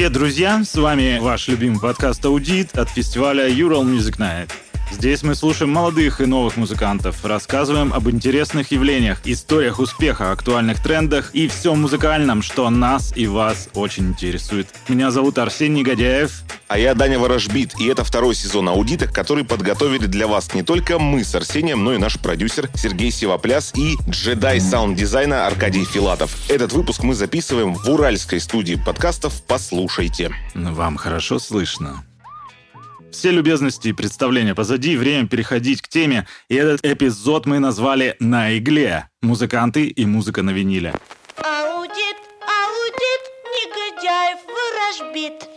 Привет, друзья! С вами ваш любимый подкаст «Аудит» от фестиваля Ural Music Night. Здесь мы слушаем молодых и новых музыкантов, рассказываем об интересных явлениях, историях успеха, актуальных трендах и всем музыкальном, что нас и вас очень интересует. Меня зовут Арсений Негодяев. А я Даня Ворожбит, и это второй сезон аудита, который подготовили для вас не только мы с Арсением, но и наш продюсер Сергей Сивопляс и джедай саунд-дизайна Аркадий Филатов. Этот выпуск мы записываем в уральской студии подкастов «Послушайте». Вам хорошо слышно? Все любезности и представления позади, время переходить к теме, и этот эпизод мы назвали «На игле. Музыканты и музыка на виниле». Аудит, аудит, негодяев ворожбит.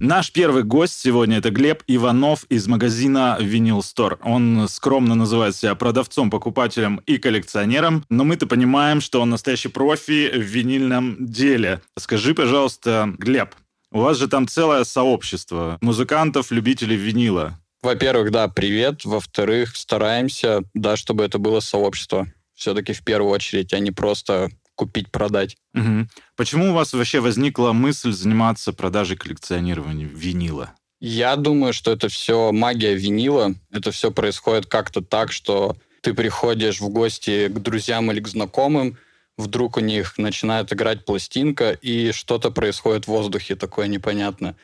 Наш первый гость сегодня это Глеб Иванов из магазина Vinyl Store. Он скромно называет себя продавцом, покупателем и коллекционером, но мы-то понимаем, что он настоящий профи в винильном деле. Скажи, пожалуйста, Глеб, у вас же там целое сообщество музыкантов, любителей винила. Во-первых, да, привет. Во-вторых, стараемся, да, чтобы это было сообщество. Все-таки в первую очередь, а не просто купить-продать. Мгм. Почему у вас вообще возникла мысль заниматься продажей коллекционированием винила? Я думаю, что это все магия винила. Это все происходит как-то так, что ты приходишь в гости к друзьям или к знакомым, вдруг у них начинает играть пластинка, и что-то происходит в воздухе такое непонятное.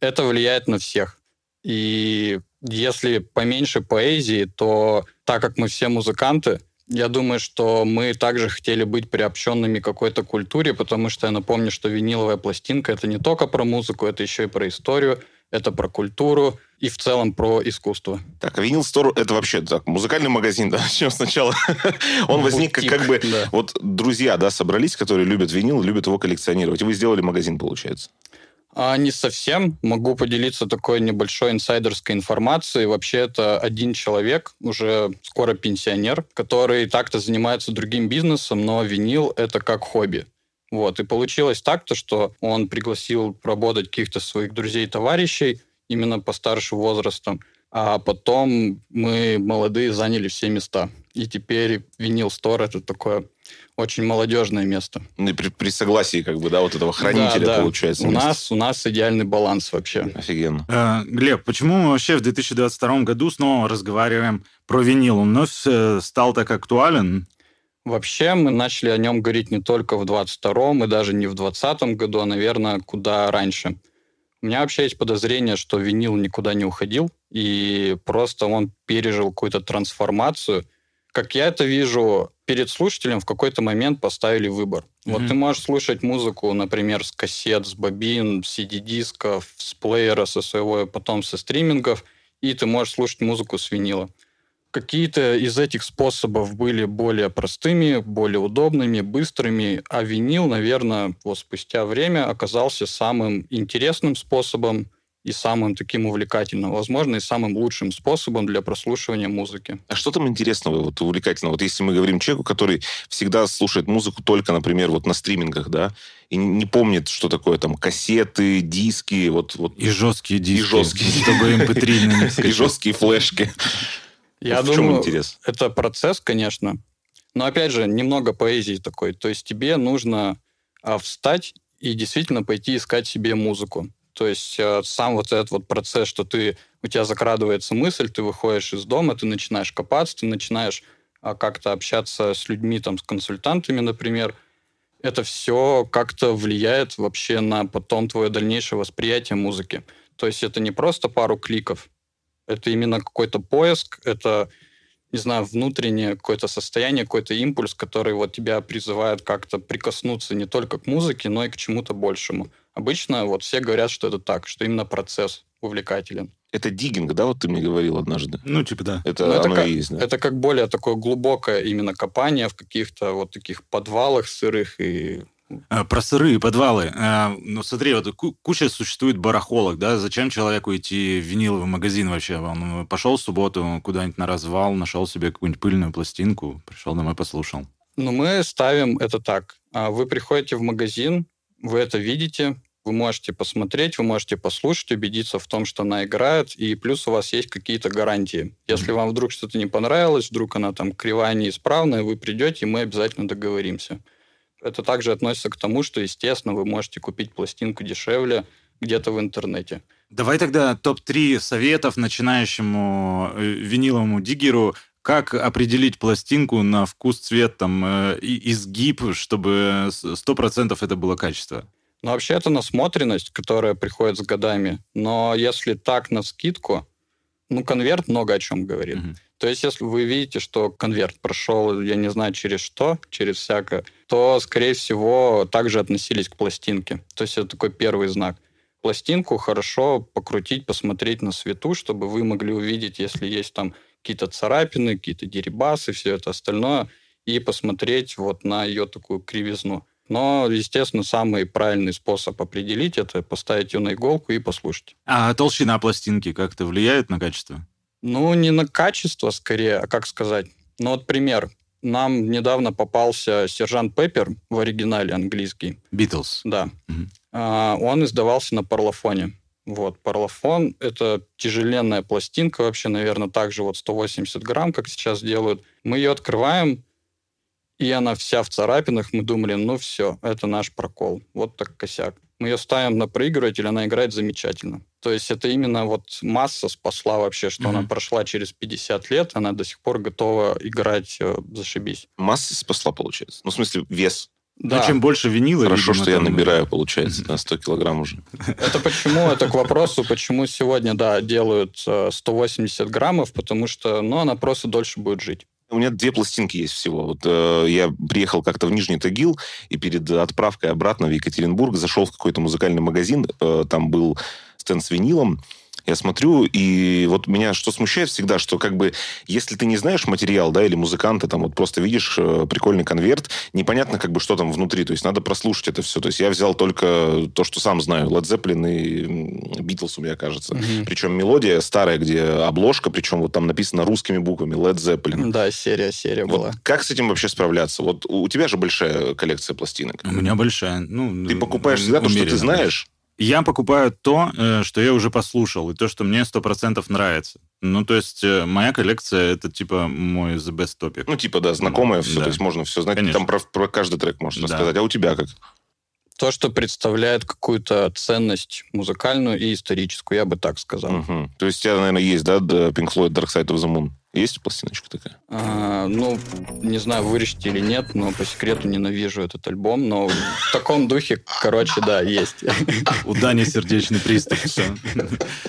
Это влияет на всех. И если поменьше поэзии, то так как мы все музыканты, я думаю, что мы также хотели быть приобщенными к какой-то культуре, потому что я напомню, что виниловая пластинка — это не только про музыку, это еще и про историю, это про культуру и в целом про искусство. Так, Винил Стор это вообще так, музыкальный магазин, да, начнем сначала. Он возник как, как бы, да. вот друзья, да, собрались, которые любят винил, любят его коллекционировать. И вы сделали магазин, получается. А не совсем. Могу поделиться такой небольшой инсайдерской информацией. Вообще это один человек, уже скоро пенсионер, который так-то занимается другим бизнесом, но винил — это как хобби. Вот. И получилось так-то, что он пригласил работать каких-то своих друзей-товарищей, именно постарше возрастом, а потом мы, молодые, заняли все места. И теперь винил стор — это такое очень молодежное место. Ну, и при, при согласии, как бы, да, вот этого хранителя, Да, да. получается. У место. нас, у нас идеальный баланс вообще. Офигенно. Э, Глеб, почему мы вообще в 2022 году снова разговариваем про винил? Он вновь э, стал так актуален? Вообще мы начали о нем говорить не только в 22-м и даже не в 20 году, а, наверное, куда раньше. У меня вообще есть подозрение, что винил никуда не уходил, и просто он пережил какую-то трансформацию. Как я это вижу, перед слушателем в какой-то момент поставили выбор. Вот Мгм. ты можешь слушать музыку, например, с кассет, с бобин, с CD-дисков, с плеера со своего, потом со стримингов, и ты можешь слушать музыку с винила. Какие-то из этих способов были более простыми, более удобными, быстрыми, а винил, наверное, вот спустя время оказался самым интересным способом и самым таким увлекательным, возможно, и самым лучшим способом для прослушивания музыки. А что там интересного, вот увлекательного? Вот если мы говорим человеку, который всегда слушает музыку только, например, вот на стримингах, да, и не- помнит, что такое там кассеты, диски, вот, вот И жесткие диски. жесткие. Чтобы MP3 на них и жесткие флешки. Я в чем думаю, интерес? это процесс, конечно. Но опять же, немного поэзии такой. То есть тебе нужно а, встать и действительно пойти искать себе музыку. То есть а, сам вот этот вот процесс, что ты у тебя закрадывается мысль, ты выходишь из дома, ты начинаешь копаться, ты начинаешь а, как-то общаться с людьми, там, с консультантами, например. Это все как-то влияет вообще на потом твое дальнейшее восприятие музыки. То есть это не просто пару кликов, это именно какой-то поиск, это, не знаю, внутреннее какое-то состояние, какой-то импульс, который вот тебя призывает как-то прикоснуться не только к музыке, но и к чему-то большему. Обычно вот все говорят, что это так, что именно процесс увлекателен. Это диггинг, да, вот ты мне говорил однажды? Ну, типа да. Это Ну, это как- и есть, да? Это как более такое глубокое именно копание в каких-то вот таких подвалах сырых и Про сырые подвалы. Э, Ну, смотри, вот ку- куча существует барахолок, да? Зачем человеку идти в виниловый магазин вообще? Он пошел в субботу куда-нибудь на развал, нашел себе какую-нибудь пыльную пластинку, пришел домой, послушал. Но мы ставим это так. А Вы приходите в магазин, вы это видите, вы можете посмотреть, вы можете послушать, убедиться в том, что она играет, и плюс у вас есть какие-то гарантии. Если вам вдруг что-то не понравилось, вдруг она там кривая, неисправная, вы придете, и мы обязательно договоримся. Это также относится к тому, что, естественно, вы можете купить пластинку дешевле, где-то в интернете. Давай тогда топ-3 советов начинающему э, виниловому диггеру, как определить пластинку на вкус, цвет, там, э, изгиб, чтобы 100% это было качество? Ну, вообще, это насмотренность, которая приходит с годами. Но если так, на скидку, ну, конверт много о чем говорит. Угу. То есть, если вы видите, что конверт прошел, я не знаю, через что, через всякое, то, скорее всего, также относились к пластинке. То есть, это такой первый знак пластинку хорошо покрутить, посмотреть на свету, чтобы вы могли увидеть, если есть там какие-то царапины, какие-то дерибасы, все это остальное, и посмотреть вот на ее такую кривизну. Но, естественно, самый правильный способ определить это поставить ее на иголку и послушать. А толщина пластинки как-то влияет на качество? Ну, не на качество скорее, а как сказать. Ну, вот пример. Нам недавно попался сержант Пеппер в оригинале английский. Битлз. Да. Угу. А, он издавался на парлофоне. Вот, парлофон — это тяжеленная пластинка вообще, наверное, также вот 180 грамм, как сейчас делают. Мы ее открываем, и она вся в царапинах. Мы думали, ну все, это наш прокол. Вот так косяк. Мы ее ставим на проигрыватель, она играет замечательно. То есть это именно вот масса спасла вообще, что mm-hmm. она прошла через 50 лет, она до сих пор готова играть э, зашибись. Масса спасла, получается? Ну, в смысле, вес? Да. Ну, чем больше винила... Хорошо, видимо, что я набираю, получается, на 100 килограмм уже. Это почему? Это к вопросу, почему сегодня, да, делают 180 э, граммов, потому что, ну, она просто дольше будет жить. У меня две пластинки есть всего. Вот э, я приехал как-то в Нижний Тагил, и перед отправкой обратно в Екатеринбург зашел в какой-то музыкальный магазин. Э, там был стенд с винилом. Я смотрю, и вот меня что смущает всегда, что как бы, если ты не знаешь материал, да, или музыканта, там вот просто видишь э, прикольный конверт, непонятно как бы, что там внутри, то есть надо прослушать это все. То есть я взял только то, что сам знаю, Led Zeppelin и Beatles у меня, кажется. Mm-hmm. Причем мелодия старая, где обложка, причем вот там написано русскими буквами Led Zeppelin. Да, серия, серия вот была. Как с этим вообще справляться? Вот у тебя же большая коллекция пластинок. У меня большая. Ну, ты покупаешь всегда то, что ты знаешь, я покупаю то, э, что я уже послушал, и то, что мне сто процентов нравится. Ну, то есть, э, моя коллекция это типа мой the best topic. Ну, типа, да, знакомое все, да. то есть можно все знать. Конечно. Там про, про каждый трек можно да. рассказать. А у тебя как? То, что представляет какую-то ценность музыкальную и историческую, я бы так сказал. Угу. То есть у тебя, наверное, есть, да, Pink Floyd Dark Side of the Moon? Есть пластиночка такая? А, ну, не знаю, вырежьте или нет, но по секрету ненавижу этот альбом. Но в таком духе, короче, да, есть. У Дани сердечный приступ. Все.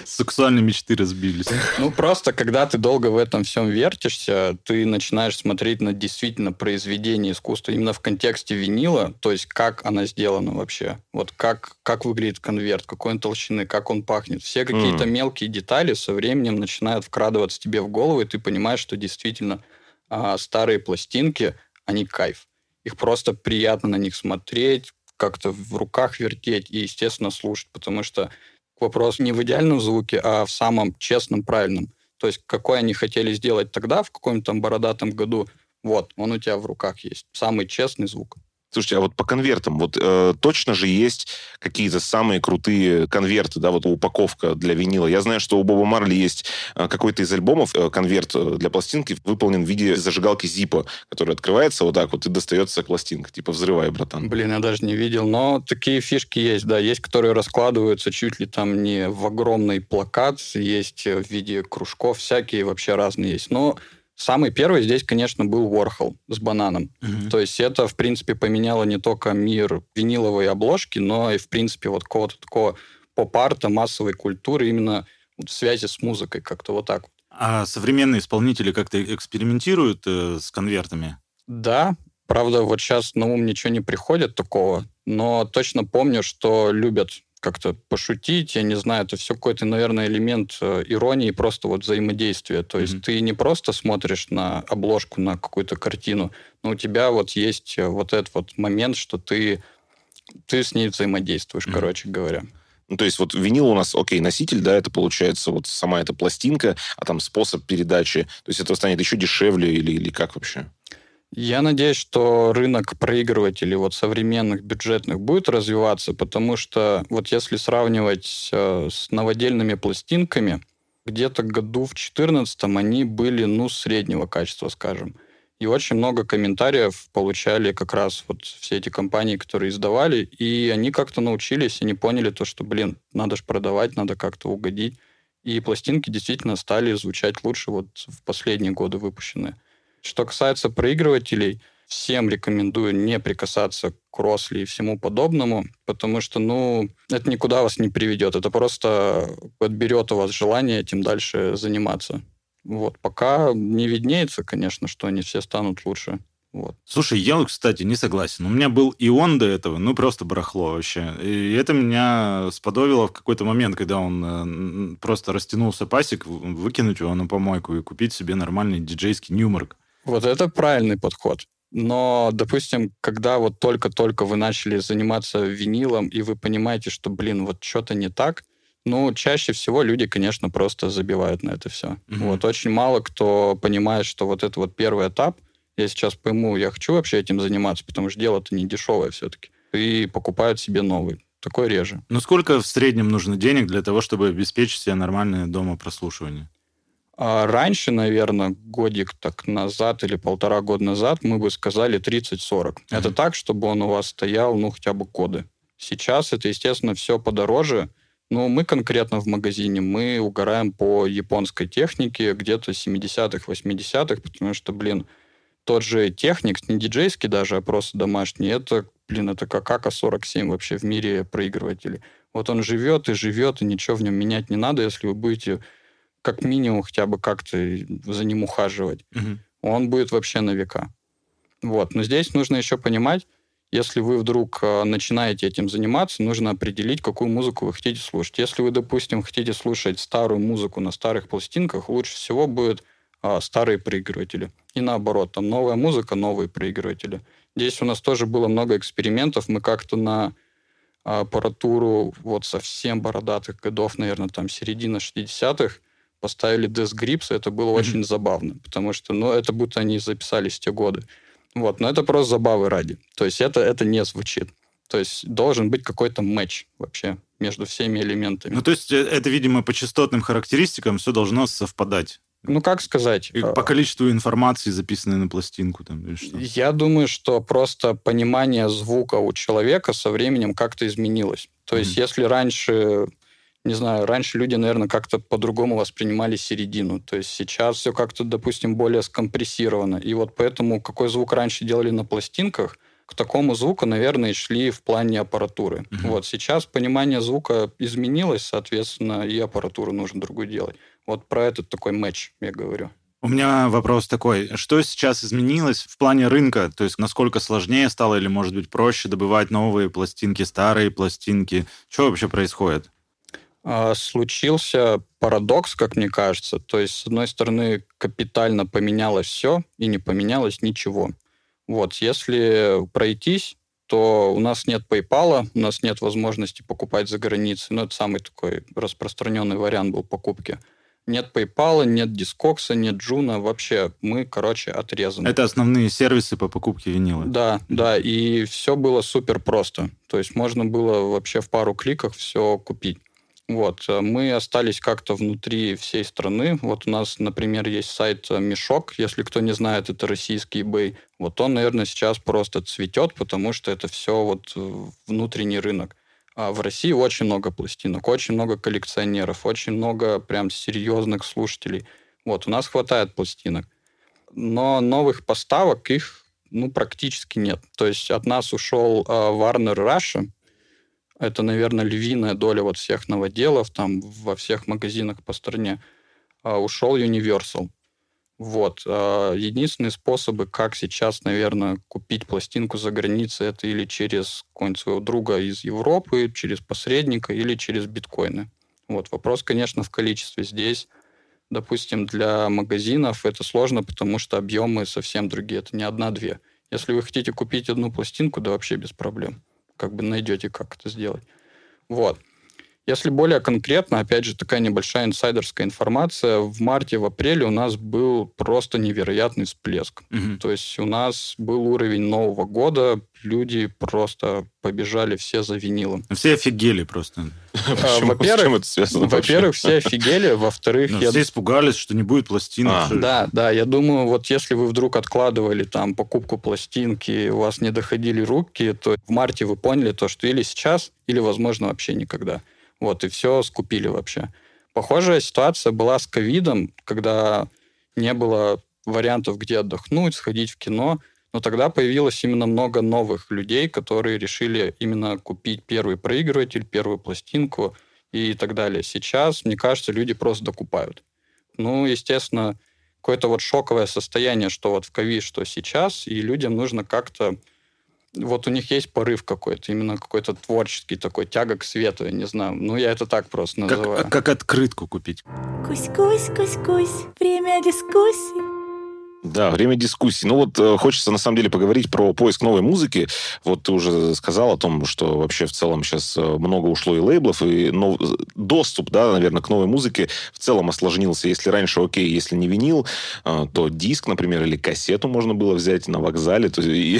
Сексуальные мечты разбились. Ну, просто, когда ты долго в этом всем вертишься, ты начинаешь смотреть на действительно произведение искусства именно в контексте винила, то есть как она сделана вообще. Вот как, как выглядит конверт, какой он толщины, как он пахнет. Все какие-то mm. мелкие детали со временем начинают вкрадываться тебе в голову, и ты понимаешь, понимаешь, что действительно а, старые пластинки, они кайф. Их просто приятно на них смотреть, как-то в руках вертеть и, естественно, слушать, потому что вопрос не в идеальном звуке, а в самом честном, правильном. То есть какой они хотели сделать тогда, в каком-то там бородатом году, вот, он у тебя в руках есть. Самый честный звук. Слушайте, а вот по конвертам, вот э, точно же есть какие-то самые крутые конверты, да, вот упаковка для винила. Я знаю, что у Боба Марли есть э, какой-то из альбомов, э, конверт э, для пластинки, выполнен в виде зажигалки Зипа, который открывается вот так вот и достается пластинка. Типа, взрывай, братан. Блин, я даже не видел, но такие фишки есть, да. Есть, которые раскладываются чуть ли там не в огромный плакат, есть в виде кружков, всякие вообще разные есть. Но Самый первый здесь, конечно, был Warhol с бананом. Mm-hmm. То есть это, в принципе, поменяло не только мир виниловой обложки, но и, в принципе, вот какого-то такого поп-арта, массовой культуры именно в связи с музыкой, как-то вот так. А современные исполнители как-то экспериментируют э, с конвертами? Да, правда, вот сейчас на ум ничего не приходит такого, но точно помню, что любят как-то пошутить, я не знаю, это все какой-то, наверное, элемент э, иронии, просто вот взаимодействия. То есть mm-hmm. ты не просто смотришь на обложку, на какую-то картину, но у тебя вот есть э, вот этот вот момент, что ты, ты с ней взаимодействуешь, mm-hmm. короче говоря. Ну, то есть вот винил у нас, окей, носитель, да, это получается вот сама эта пластинка, а там способ передачи, то есть это станет еще дешевле или, или как вообще? Я надеюсь, что рынок проигрывателей вот современных бюджетных будет развиваться, потому что вот если сравнивать э, с новодельными пластинками, где-то году в 2014 они были, ну, среднего качества, скажем. И очень много комментариев получали как раз вот все эти компании, которые издавали, и они как-то научились, и поняли то, что, блин, надо же продавать, надо как-то угодить. И пластинки действительно стали звучать лучше вот в последние годы выпущенные. Что касается проигрывателей, всем рекомендую не прикасаться к Росли и всему подобному, потому что, ну, это никуда вас не приведет. Это просто отберет у вас желание этим дальше заниматься. Вот, пока не виднеется, конечно, что они все станут лучше. Вот. Слушай, я, кстати, не согласен. У меня был и он до этого, ну, просто барахло вообще. И это меня сподобило в какой-то момент, когда он э, просто растянулся пасек, выкинуть его на помойку и купить себе нормальный диджейский Ньюмарк. Вот это правильный подход. Но, допустим, когда вот только-только вы начали заниматься винилом, и вы понимаете, что, блин, вот что-то не так, ну, чаще всего люди, конечно, просто забивают на это все. Mm-hmm. Вот очень мало кто понимает, что вот это вот первый этап, я сейчас пойму, я хочу вообще этим заниматься, потому что дело-то не дешевое все-таки, и покупают себе новый. Такое реже. Ну, сколько в среднем нужно денег для того, чтобы обеспечить себе нормальное дома прослушивание? А раньше, наверное, годик так назад или полтора года назад мы бы сказали 30-40. Mm-hmm. Это так, чтобы он у вас стоял, ну, хотя бы годы. Сейчас это, естественно, все подороже, ну, мы конкретно в магазине, мы угораем по японской технике где-то 70-х, 80-х, потому что, блин, тот же техник, не диджейский даже, а просто домашний, это, блин, это как АК-47 вообще в мире проигрывателей. Вот он живет и живет, и ничего в нем менять не надо, если вы будете как минимум хотя бы как-то за ним ухаживать. Угу. Он будет вообще на века. Вот. Но здесь нужно еще понимать, если вы вдруг э, начинаете этим заниматься, нужно определить, какую музыку вы хотите слушать. Если вы, допустим, хотите слушать старую музыку на старых пластинках, лучше всего будет а, старые проигрыватели. И наоборот, там новая музыка, новые проигрыватели. Здесь у нас тоже было много экспериментов. Мы как-то на аппаратуру вот совсем бородатых годов, наверное, там середина 60-х, поставили Death Grips, и это было mm-hmm. очень забавно, потому что, ну, это будто они записались в те годы. Вот, но это просто забавы ради. То есть это, это не звучит. То есть должен быть какой-то матч вообще между всеми элементами. Ну, то есть э, это, видимо, по частотным характеристикам все должно совпадать. Ну, как сказать? И по количеству информации, записанной на пластинку. Там, или что? Я думаю, что просто понимание звука у человека со временем как-то изменилось. То mm-hmm. есть, если раньше не знаю, раньше люди, наверное, как-то по-другому воспринимали середину. То есть сейчас все как-то, допустим, более скомпрессировано. И вот поэтому какой звук раньше делали на пластинках, к такому звуку, наверное, шли в плане аппаратуры. Угу. Вот сейчас понимание звука изменилось, соответственно, и аппаратуру нужно другую делать. Вот про этот такой матч я говорю. У меня вопрос такой. Что сейчас изменилось в плане рынка? То есть насколько сложнее стало или, может быть, проще добывать новые пластинки, старые пластинки? Что вообще происходит? А, случился парадокс, как мне кажется. То есть, с одной стороны, капитально поменялось все, и не поменялось ничего. Вот, если пройтись, то у нас нет PayPal, у нас нет возможности покупать за границей. Ну, это самый такой распространенный вариант был покупки. Нет PayPal, нет Discogs, нет Juno. Вообще, мы, короче, отрезаны. Это основные сервисы по покупке винила. Да, да. И все было супер просто. То есть можно было вообще в пару кликах все купить. Вот, э, мы остались как-то внутри всей страны. Вот у нас, например, есть сайт э, Мешок, если кто не знает, это российский eBay. Вот он, наверное, сейчас просто цветет, потому что это все вот э, внутренний рынок. А в России очень много пластинок, очень много коллекционеров, очень много прям серьезных слушателей. Вот, у нас хватает пластинок. Но новых поставок их ну, практически нет. То есть от нас ушел э, Warner Russia, это, наверное, львиная доля вот всех новоделов там во всех магазинах по стране. А, ушел Universal. Вот. А, единственные способы, как сейчас, наверное, купить пластинку за границей, это или через какого-нибудь своего друга из Европы, через посредника, или через биткоины. Вот. Вопрос, конечно, в количестве. Здесь, допустим, для магазинов это сложно, потому что объемы совсем другие. Это не одна-две. Если вы хотите купить одну пластинку, да вообще без проблем как бы найдете, как это сделать. Вот. Если более конкретно, опять же, такая небольшая инсайдерская информация, в марте, в апреле у нас был просто невероятный всплеск. Мгм. То есть у нас был уровень Нового года, люди просто побежали все за винилом. Все офигели просто. Почему- во-первых? Во-первых, все офигели, во-вторых, Ну, я все испугались, что не будет пластинок. А, Да, да, я думаю, вот если вы вдруг откладывали там покупку пластинки, у вас не доходили руки, то в марте вы поняли то, что или сейчас, или, возможно, вообще никогда. Вот, и все скупили вообще. Похожая ситуация была с ковидом, когда не было вариантов, где отдохнуть, сходить в кино, но тогда появилось именно много новых людей, которые решили именно купить первый проигрыватель, первую пластинку и так далее. Сейчас, мне кажется, люди просто докупают. Ну, естественно, какое-то вот шоковое состояние, что вот в ковид, что сейчас, и людям нужно как-то... Вот у них есть порыв какой-то, именно какой-то творческий такой, тяга к свету, я не знаю. Ну, я это так просто называю. Как, как открытку купить. Кусь-кусь, кусь-кусь, время дискуссий. Да, время дискуссий. Ну вот э, хочется на самом деле поговорить про поиск новой музыки. Вот ты уже сказал о том, что вообще в целом сейчас э, много ушло и лейблов, и нов- доступ, да, наверное, к новой музыке в целом осложнился. Если раньше, окей, если не винил, э, то диск, например, или кассету можно было взять на вокзале, то и-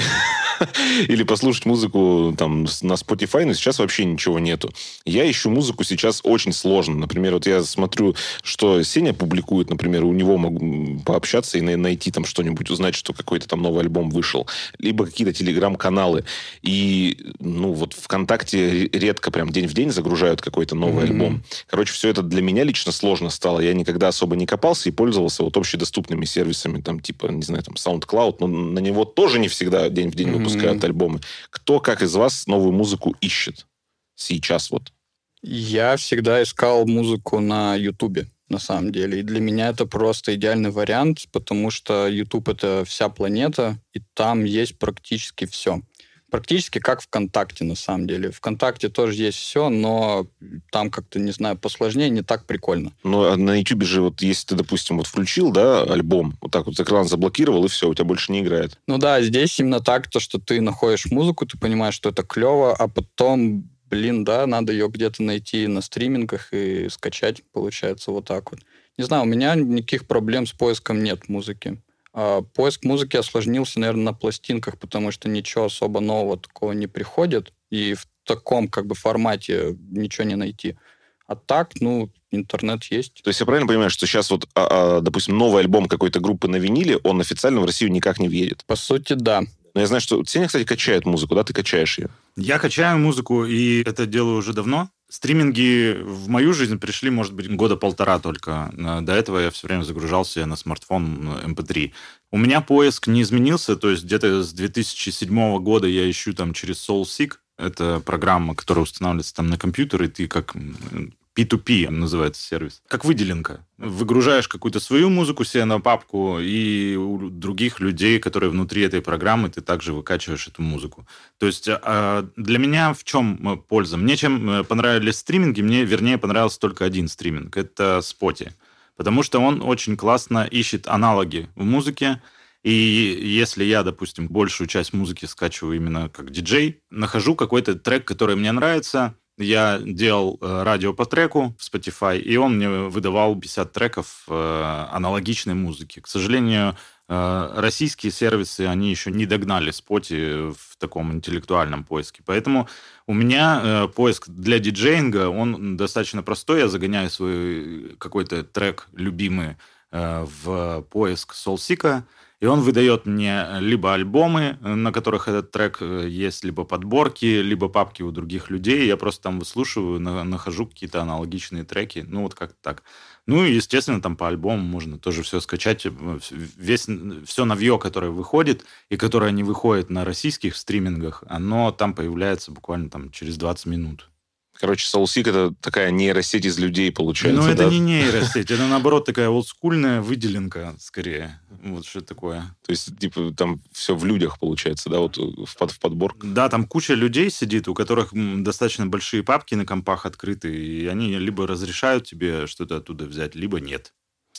или послушать музыку там на Spotify, но сейчас вообще ничего нету. Я ищу музыку сейчас очень сложно. Например, вот я смотрю, что Сеня публикует, например, у него могу пообщаться и на- найти там что-нибудь, узнать, что какой-то там новый альбом вышел. Либо какие-то телеграм-каналы. И, ну, вот ВКонтакте ре- редко прям день в день загружают какой-то новый Мгм. альбом. Короче, все это для меня лично сложно стало. Я никогда особо не копался и пользовался вот общедоступными сервисами, там, типа, не знаю, там, SoundCloud, но на него тоже не всегда день в день Мгм. выпускают альбомы. Кто, как из вас, новую музыку ищет? Сейчас вот. Я всегда искал музыку на Ютубе, на самом деле. И для меня это просто идеальный вариант, потому что Ютуб — это вся планета, и там есть практически все. Практически как ВКонтакте, на самом деле. ВКонтакте тоже есть все, но там как-то, не знаю, посложнее, не так прикольно. Но а на YouTube же вот, если ты, допустим, вот включил, да, альбом, вот так вот экран заблокировал, и все, у тебя больше не играет. Ну да, здесь именно так, то, что ты находишь музыку, ты понимаешь, что это клево, а потом, блин, да, надо ее где-то найти на стримингах и скачать, получается, вот так вот. Не знаю, у меня никаких проблем с поиском нет музыки. А поиск музыки осложнился, наверное, на пластинках, потому что ничего особо нового такого не приходит, и в таком как бы формате ничего не найти. А так, ну, интернет есть. То есть я правильно понимаю, что сейчас вот, а, а, допустим, новый альбом какой-то группы на виниле, он официально в Россию никак не въедет? По сути, да. Но я знаю, что Сеня, кстати, качает музыку, да? Ты качаешь ее. Я качаю музыку, и это делаю уже давно. Стриминги в мою жизнь пришли, может быть, года полтора только. Э, До этого я все время загружался на смартфон э, MP3. У меня поиск не изменился, то есть где-то с 2007 года я ищу там через SoulSeek. Это программа, которая устанавливается там на компьютер, и ты как м, P2P называется сервис. Как выделенка. Выгружаешь какую-то свою музыку себе на папку, и у других людей, которые внутри этой программы, ты также выкачиваешь эту музыку. То есть а, для меня в чем э, польза? Мне чем э, понравились стриминги, мне, вернее, понравился только один стриминг. Это Spotify. Потому что он очень классно ищет аналоги в музыке, и если я, допустим, большую часть музыки скачиваю именно как диджей, нахожу какой-то трек, который мне нравится, я делал э, радио по треку в Spotify, и он мне выдавал 50 треков э, аналогичной музыки. К сожалению, э, российские сервисы, они еще не догнали Spotify в таком интеллектуальном поиске. Поэтому у меня поиск для диджеинга, он достаточно простой. Я загоняю свой какой-то трек любимый в поиск SoulSeek, и он выдает мне либо альбомы, э, на которых этот трек э, есть, либо подборки, либо папки у других людей. Я просто там выслушиваю, на- нахожу какие-то аналогичные треки. Ну, вот как-то так. Ну, и, естественно, там по альбому можно тоже все скачать. э, Весь, все новье, которое выходит, и которое не выходит на российских стримингах, оно там появляется буквально там через 20 минут. Короче, SoulSeek это такая нейросеть из людей, получается, Ну, это да? не нейросеть, это, наоборот, такая олдскульная выделенка, скорее. Вот что такое. То есть, типа, там все в людях, получается, да, вот в, под, в подборках. Да, там куча людей сидит, у которых достаточно большие папки на компах открыты, и они либо разрешают тебе что-то оттуда взять, либо нет.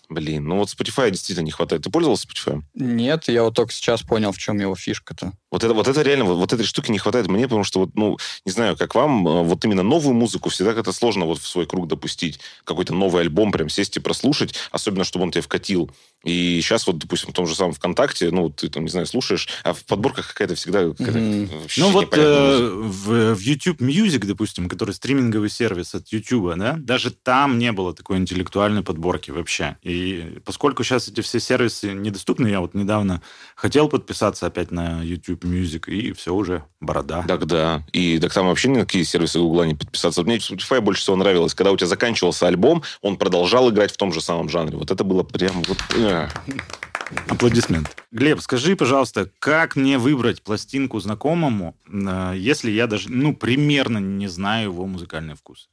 Блин, ну вот Spotify действительно не хватает. Ты пользовался Spotify? Нет, я вот только сейчас понял, в чем его фишка-то. Вот это, вот это реально, вот, вот этой штуки не хватает мне, потому что, вот, ну, не знаю, как вам, э, вот именно новую музыку всегда как-то сложно вот в свой круг допустить. Какой-то новый альбом прям сесть и прослушать, особенно, чтобы он тебе вкатил. И сейчас вот, допустим, в том же самом ВКонтакте, ну, ты там, не знаю, слушаешь, а в подборках какая-то всегда... какая-то Мгм. вообще Ну вот э, в, в YouTube Music, допустим, который стриминговый сервис от YouTube, да, даже там не было такой интеллектуальной подборки вообще. И поскольку сейчас эти все сервисы недоступны, я вот недавно хотел подписаться опять на YouTube Music, и все уже борода. Так да. И так там вообще ни на какие сервисы Гугла не подписаться. Мне в Spotify больше всего нравилось, когда у тебя заканчивался альбом, он продолжал играть в том же самом жанре. Вот это было прям вот... э. Аплодисмент. Глеб, скажи, пожалуйста, как мне выбрать пластинку знакомому, э, если я даже, ну, примерно не знаю его музыкальный вкус?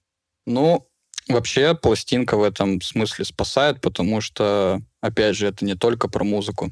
Ну, вообще пластинка в этом смысле спасает, потому что, опять же, это не только про музыку.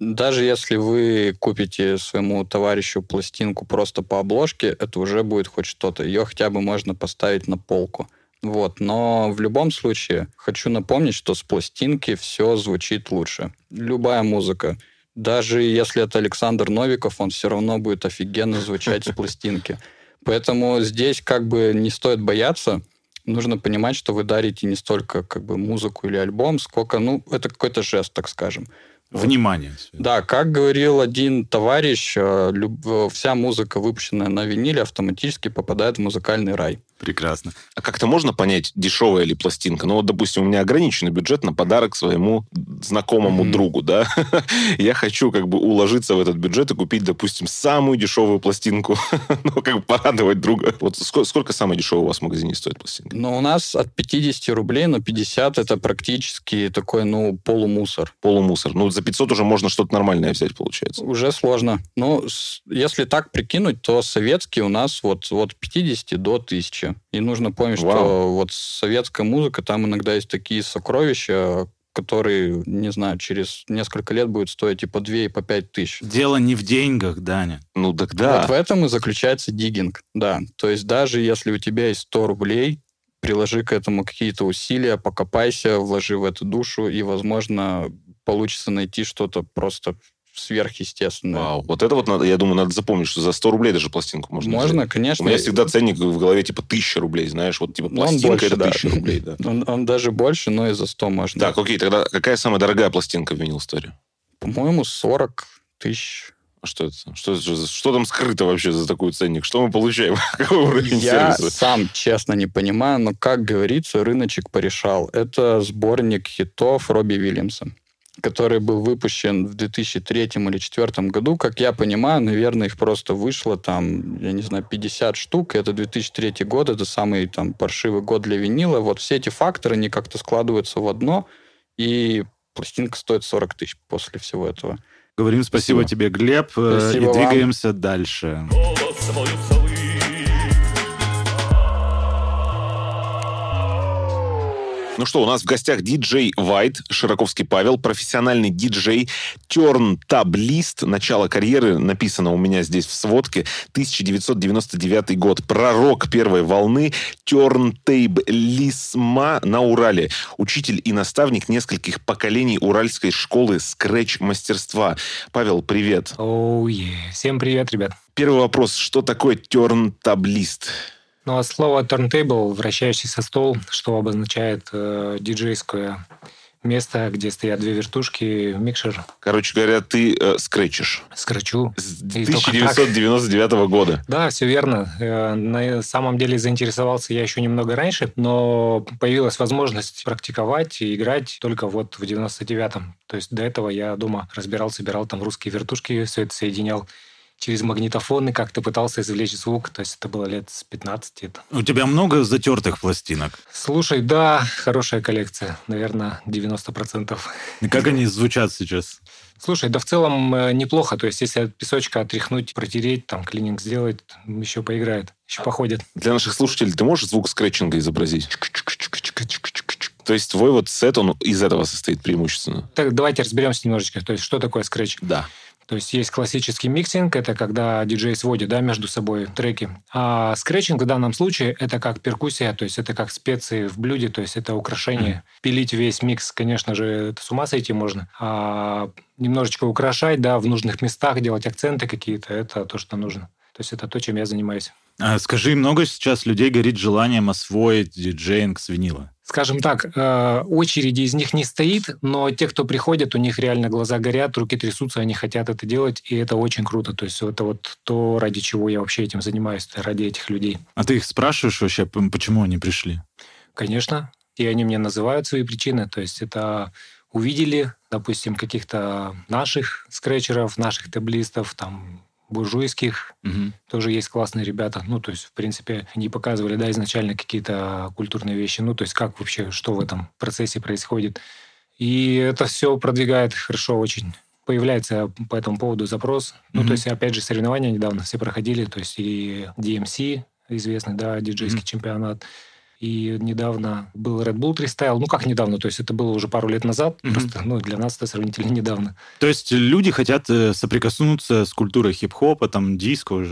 Даже если вы купите своему товарищу пластинку просто по обложке, это уже будет хоть что-то. Ее хотя бы можно поставить на полку. Вот. Но в любом случае хочу напомнить, что с пластинки все звучит лучше. Любая музыка. Даже если это Александр Новиков, он все равно будет офигенно звучать с пластинки. Поэтому здесь как бы не стоит бояться. Нужно понимать, что вы дарите не столько как бы музыку или альбом, сколько, ну, это какой-то жест, так скажем. Вот. Внимание. Да, как говорил один товарищ, э, люб- э, вся музыка, выпущенная на виниле, автоматически попадает в музыкальный рай. Прекрасно. А как-то можно понять, дешевая ли пластинка? Ну вот, допустим, у меня ограниченный бюджет на подарок своему знакомому Мгм. другу, да? Я хочу как бы уложиться в этот бюджет и купить, допустим, самую дешевую пластинку. Ну, как бы порадовать друга. Вот сколько, сколько самая дешевая у вас в магазине стоит пластинка? Но у нас от 50 рублей, но 50 это практически такой, ну, полумусор. Полумусор. Ну, за 500 уже можно что-то нормальное взять, получается. Уже сложно. Но с- если так прикинуть, то советский у нас вот от 50 до 1000. И нужно помнить, Вау. что вот советская музыка, там иногда есть такие сокровища, которые, не знаю, через несколько лет будут стоить и по 2, и по 5 тысяч. Дело не в деньгах, Даня. Ну, так да. Вот в этом и заключается диггинг, да. То есть даже если у тебя есть 100 рублей, приложи к этому какие-то усилия, покопайся, вложи в эту душу, и, возможно, получится найти что-то просто сверхъестественное. Вау. Вот это вот, надо, я думаю, надо запомнить, что за 100 рублей даже пластинку можно Можно, взять. конечно. У меня всегда ценник в голове типа 1000 рублей, знаешь, вот типа Ну, он пластинка больше, это да. 1000 рублей, да. Он, он даже больше, но и за 100 можно. Так, окей, тогда какая самая дорогая пластинка в винил истории? По-моему, 40 тысяч. А что это? Что, за- что там скрыто вообще за такой ценник? Что мы получаем? Какой уровень Я сервиса? сам, честно, не понимаю, но, как говорится, рыночек порешал. Это сборник хитов Робби Вильямса, который был выпущен в 2003 или 2004 году. Как я понимаю, наверное, их просто вышло там, я не знаю, 50 штук. Это 2003 год, это самый там паршивый год для винила. Вот все эти факторы, они как-то складываются в одно, и пластинка стоит 40 тысяч после всего этого. Говорим спасибо, Спасибо. тебе, Глеб, э, Спасибо и вам. двигаемся дальше. Ну что, у нас в гостях диджей Вайт, Широковский Павел, профессиональный диджей, терн-таблист. Начало карьеры написано у меня здесь в сводке. 1999 год. Пророк первой волны, терн-тейблисма на Урале. Учитель и наставник нескольких поколений уральской школы скретч-мастерства. Павел, привет. Оу, е. Всем привет, ребят. Первый вопрос. Что такое терн-таблист? Ну, а слово turntable, вращающийся стол, что обозначает э, диджейское место, где стоят две вертушки, микшер, Короче говоря, ты э, скретчишь. скрачу. С И только 1999 года. Да, все верно. Э, На самом деле заинтересовался я еще немного раньше, но появилась возможность практиковать и играть только вот в 99-м. То есть до этого я дома разбирал, собирал там русские вертушки, все это соединял через магнитофоны, как-то пытался извлечь звук. То есть это было лет с 15. Это У тебя много затертых пластинок? Слушай, да, хорошая коллекция. Наверное, 90%. И как они звучат сейчас? Слушай, да в целом э, неплохо. То есть, если от песочка отряхнуть, протереть, там, клининг сделать, еще поиграет, еще походит. Для наших слушателей ты можешь звук скретчинга изобразить? То есть твой вот сет, он из этого состоит преимущественно? Так, давайте разберемся немножечко. То есть, что такое скретч? Да. То есть есть классический миксинг, это когда диджей сводит да, между собой треки. А скретчинг в данном случае это как перкуссия, то есть это как специи в блюде, то есть это украшение. Mm-hmm. Пилить весь микс, конечно же, это с ума сойти можно. А немножечко украшать, да, в нужных местах, делать акценты какие-то, это то, что нужно. То есть это то, чем я занимаюсь. А скажи, много сейчас людей горит желанием освоить диджеинг с винила? Скажем так, э, очереди из них не стоит, но те, кто приходят, у них реально глаза горят, руки трясутся, они хотят это делать, и это очень круто. То есть это вот то, ради чего я вообще этим занимаюсь, ради этих людей. А ты их спрашиваешь вообще, почему они пришли? Конечно. И они мне называют свои причины. То есть это увидели, допустим, каких-то наших скретчеров, наших таблистов, там, буржуйских. Угу. Тоже есть классные ребята. Ну, то есть, в принципе, они показывали, да, изначально какие-то культурные вещи. Ну, то есть, как вообще, что в этом процессе происходит. И это все продвигает хорошо очень. Появляется по этому поводу запрос. Ну, то есть, опять же, соревнования недавно все проходили. То есть, и DMC, известный, да, диджейский mm чемпионат, и недавно был Red Bull Freestyle. Ну, как недавно? То есть это было уже пару лет назад. Mm-hmm. Просто, ну, для нас это сравнительно недавно. То есть люди хотят э, соприкоснуться с культурой хип-хопа, там, диско,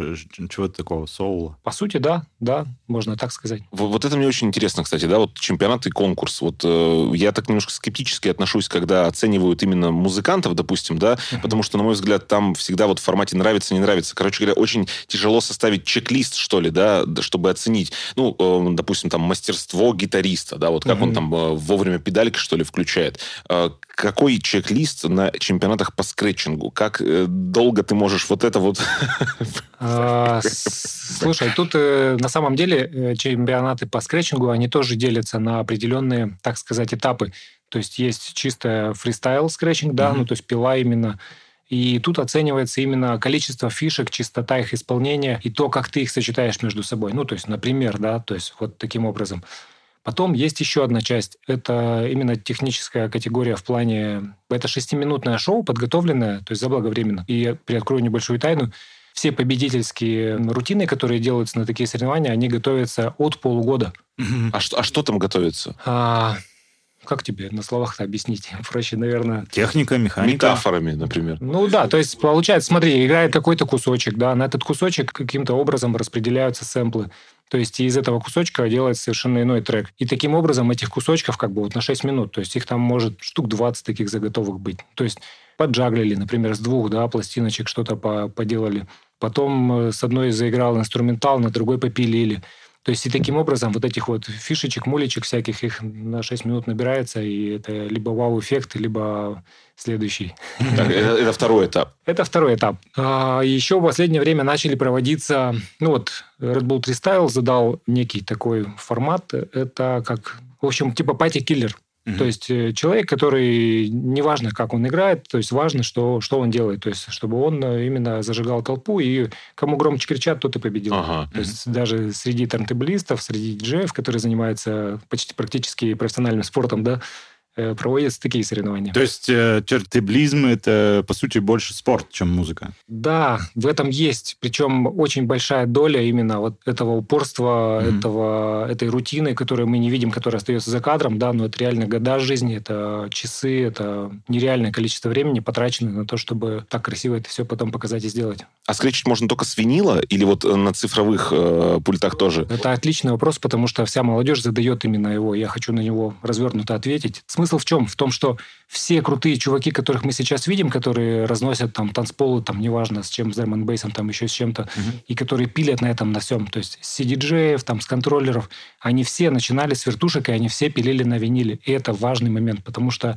чего-то такого, соула. По сути, да. Да, можно так сказать. Вот, вот это мне очень интересно, кстати, да, вот чемпионат и конкурс. Вот э, я так немножко скептически отношусь, когда оценивают именно музыкантов, допустим, да, mm-hmm. потому что, на мой взгляд, там всегда вот в формате нравится, не нравится. Короче говоря, очень тяжело составить чек-лист, что ли, да, чтобы оценить. Ну, э, допустим, там, мастерство гитариста, да, вот как mm-hmm. он там э, вовремя педальки, что ли, включает. Э, какой чек-лист на чемпионатах по скретчингу? Как э, долго ты можешь вот это вот... А, слушай, тут на самом деле чемпионаты по скретчингу, они тоже делятся на определенные, так сказать, этапы. То есть есть чисто фристайл скретчинг, да, ну то есть пила именно и тут оценивается именно количество фишек, частота их исполнения и то, как ты их сочетаешь между собой. Ну, то есть, например, да, то есть вот таким образом. Потом есть еще одна часть. Это именно техническая категория в плане... Это шестиминутное шоу, подготовленное, то есть заблаговременно. И я приоткрою небольшую тайну. Все победительские рутины, которые делаются на такие соревнования, они готовятся от полугода. А что, а что там готовится? А, как тебе на словах объяснить? Проще, наверное... Техника, механика. Метафорами, например. Ну да, то есть получается, смотри, играет какой-то кусочек, да, на этот кусочек каким-то образом распределяются сэмплы. То есть из этого кусочка делается совершенно иной трек. И таким образом этих кусочков как бы вот на 6 минут, то есть их там может штук 20 таких заготовок быть. То есть поджаглили, например, с двух да, пластиночек что-то поделали. Потом э, с одной заиграл инструментал, на другой попилили. То есть и таким образом вот этих вот фишечек, мулечек всяких, их на 6 минут набирается, и это либо вау-эффект, либо следующий. Так, это, это второй этап. Это второй этап. А, еще в последнее время начали проводиться... Ну вот Red Bull Freestyle задал некий такой формат. Это как, в общем, типа party killer. То есть э, человек, который неважно, как он играет, то есть важно, что, что он делает. То есть чтобы он э, именно зажигал толпу, и кому громче кричат, тот и победил. Ага. То есть даже среди тёрнтейблистов, среди диджеев, которые занимаются почти практически профессиональным спортом, да, проводятся такие соревнования. То есть э, тертеблизм – это, по сути, больше спорт, чем музыка? Да, в этом есть. Причем очень большая доля именно вот этого упорства, mm-hmm. этого, этой рутины, которую мы не видим, которая остается за кадром, да, но это реально года жизни, это часы, это нереальное количество времени потрачено на то, чтобы так красиво это все потом показать и сделать. А скретчить можно только с винила или вот э, на цифровых э, пультах тоже? Это отличный вопрос, потому что вся молодежь задает именно его. Я хочу на него развернуто ответить. Смысл смысл в чем? В том, что все крутые чуваки, которых мы сейчас видим, которые разносят там танцполы, там, неважно, с чем, с драм бейсом там еще с чем-то, uh-huh. и которые пилят на этом, на всем, то есть с CDJ, там, с контроллеров, они все начинали с вертушек, и они все пилили на виниле. И это важный момент, потому что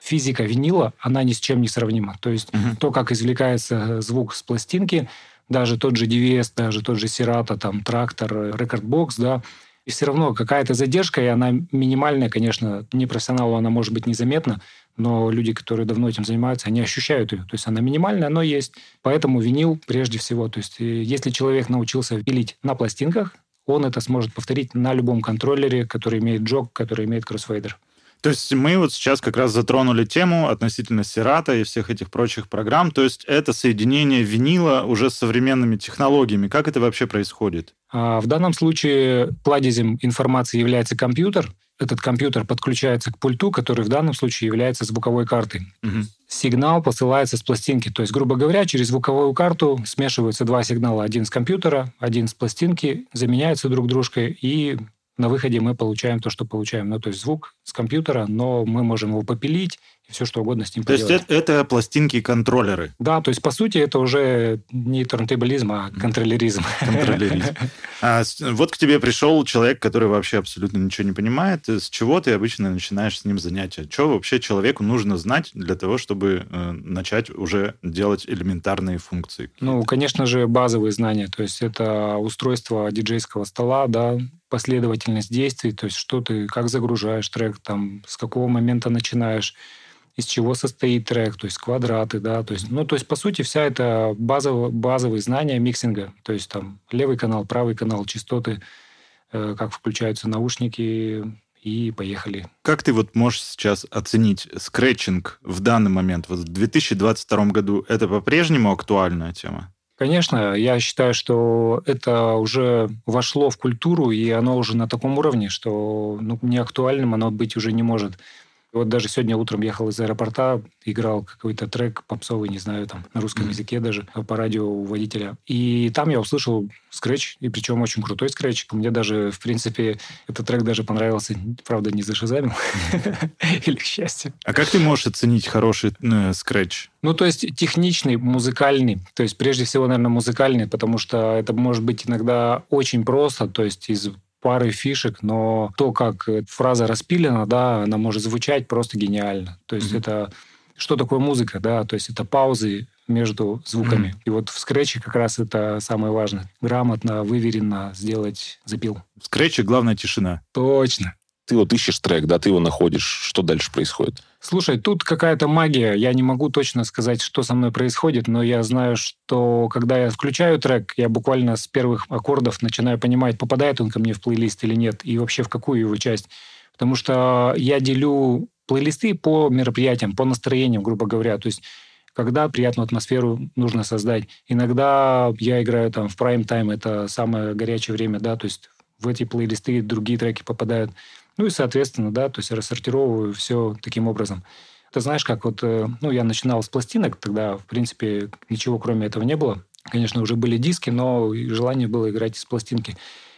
физика винила, она ни с чем не сравнима. То есть uh-huh. то, как извлекается звук с пластинки, даже тот же DVS, даже тот же Serato, там, трактор, рекордбокс, да, и все равно какая-то задержка, и она минимальная, конечно, непрофессионалу она может быть незаметна, но люди, которые давно этим занимаются, они ощущают ее. То есть она минимальная, но есть. Поэтому винил прежде всего. То есть э, если человек научился пилить на пластинках, он это сможет повторить на любом контроллере, который имеет джок, который имеет кроссфейдер. То есть мы вот сейчас как раз затронули тему относительно Сирата и всех этих прочих программ. То есть это соединение винила уже с современными технологиями. Как это вообще происходит? А в данном случае кладезем информации является компьютер. Этот компьютер подключается к пульту, который в данном случае является звуковой картой. Угу. сигнал посылается с пластинки. То есть, грубо говоря, через звуковую карту смешиваются два сигнала. Один с компьютера, один с пластинки, заменяются друг дружкой, и на выходе мы получаем то, что получаем. Ну, то есть звук с компьютера, но мы можем его попилить и все что угодно с ним То есть поделать. это, это пластинки-контроллеры. Да, то есть, по сути, это уже не турнтейблизм, а контроллеризм. Контроллеризм. А вот к тебе пришел человек, который вообще абсолютно ничего не понимает. С чего ты обычно начинаешь с ним занятия? Что вообще человеку нужно знать для того, чтобы э, начать уже делать элементарные функции? Ну, конечно же, базовые знания. То есть это устройство диджейского стола, да, последовательность действий, то есть что ты, как загружаешь трек, там, с какого момента начинаешь, из чего состоит трек, то есть квадраты, да, то есть, ну, то есть, по сути, вся это базово, базовые знания миксинга, то есть там левый канал, правый канал, частоты, э, как включаются наушники, и поехали. Как ты вот можешь сейчас оценить скретчинг в данный момент? Вот в 2022 году это по-прежнему актуальная тема? Конечно, я считаю, что это уже вошло в культуру, и оно уже на таком уровне, что ну, не актуальным оно быть уже не может. Вот даже сегодня утром ехал из аэропорта, играл какой-то трек попсовый, не знаю, там, на русском Мгм. языке даже, по радио у водителя. И там я услышал скретч, и причем очень крутой скретч. Мне даже, в принципе, этот трек даже понравился. Правда, не зашизамил. Или к счастью. А как ты можешь оценить хороший э, скретч? Ну, то есть техничный, музыкальный. То есть прежде всего, наверное, музыкальный, потому что это может быть иногда очень просто, то есть из пары фишек, но то, как э, фраза распилена, да, она может звучать просто гениально. То есть Мгм. это что такое музыка, да, то есть это паузы между звуками. Мгм. И вот в скретче как раз это самое важное. Грамотно, выверенно сделать запил. В скретче главная тишина. Точно. Ты вот ищешь трек, да, ты его находишь. Что дальше происходит? Слушай, тут какая-то магия. Я не могу точно сказать, что со мной происходит, но я знаю, что когда я включаю трек, я буквально с первых аккордов начинаю понимать, попадает он ко мне в плейлист или нет, и вообще в какую его часть. Потому что я делю плейлисты по мероприятиям, по настроениям, грубо говоря. То есть когда приятную атмосферу нужно создать. Иногда я играю там в прайм-тайм, это самое горячее время, да, то есть в эти плейлисты другие треки попадают. Ну и, соответственно, да, то есть рассортировываю все таким образом. Ты знаешь, как вот, э, ну, я начинал с пластинок, тогда, в принципе, ничего кроме этого не было. Конечно, уже были диски, но желание было играть из пластинки.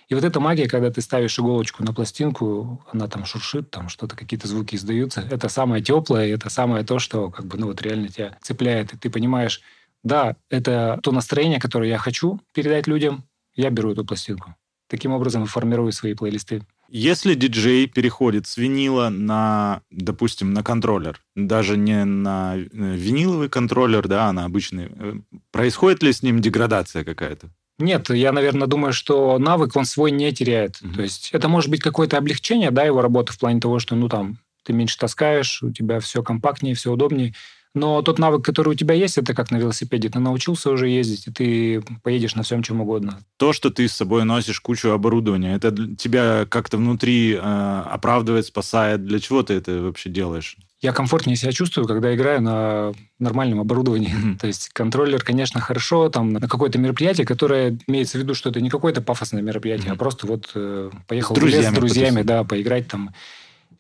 И вот эта магия, когда ты ставишь иголочку на пластинку, она там шуршит, там что-то, какие-то звуки издаются. Это самое теплое, это самое то, что как бы, ну, вот реально тебя цепляет. И ты понимаешь, да, это то настроение, которое я хочу передать людям, я беру эту пластинку. Таким образом формирую свои плейлисты. Если диджей переходит с винила на, допустим, на контроллер, даже не на э, виниловый контроллер, да, а на обычный, э, происходит ли с ним деградация какая-то? Нет, я, наверное, думаю, что навык он свой не теряет. Мгм. То есть это может быть какое-то облегчение, да, его работы в плане того, что, ну, там, ты меньше таскаешь, у тебя все компактнее, все удобнее. Но тот навык, который у тебя есть, это как на велосипеде. Ты научился уже ездить, и ты поедешь на всем, чем угодно. То, что ты с собой носишь кучу оборудования, это тебя как-то внутри э, оправдывает, спасает? Для чего ты это вообще делаешь? Я комфортнее себя чувствую, когда играю на нормальном оборудовании. То есть контроллер, конечно, хорошо там на какое-то мероприятие, которое имеется в виду, что это не какое-то пафосное мероприятие, а просто вот э, поехал С в лес друзьями с друзьями, да, поиграть там,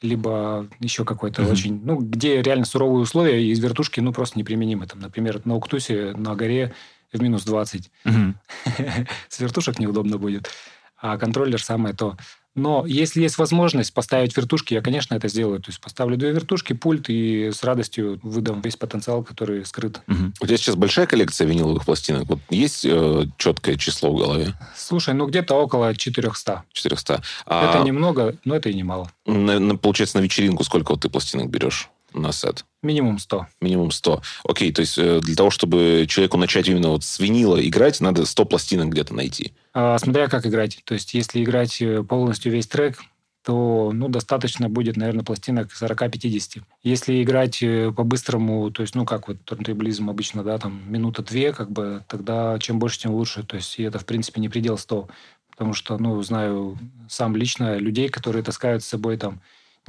либо еще какой-то Мгм. очень, ну, где реально суровые условия, и из вертушки, ну, просто неприменимы. Там, например, на Уктусе, на горе в минус 20. Мгм. С вертушек неудобно будет. А контроллер самое то. Но если есть возможность поставить вертушки, я, конечно, это сделаю. То есть поставлю две вертушки, пульт и с радостью выдам весь потенциал, который скрыт. Мгм. У тебя сейчас большая коллекция виниловых пластинок? Вот есть э, четкое число в голове? Слушай, ну где-то около 400. 400. А Это немного, но это и немало. на- на- получается, на вечеринку сколько вот ты пластинок берешь на сет? Минимум 100. Минимум 100. Окей, то есть э, для того, чтобы человеку начать именно вот с винила играть, надо 100 пластинок где-то найти. А, смотря как играть. То есть если играть э, полностью весь трек, то ну, достаточно будет, наверное, пластинок 40-50. Если играть э, по-быстрому, то есть, ну, как вот турнтейблизм обычно, да, там, минута-две, как бы, тогда чем больше, тем лучше. То есть, и это, в принципе, не предел 100. Потому что, ну, знаю сам лично людей, которые таскают с собой там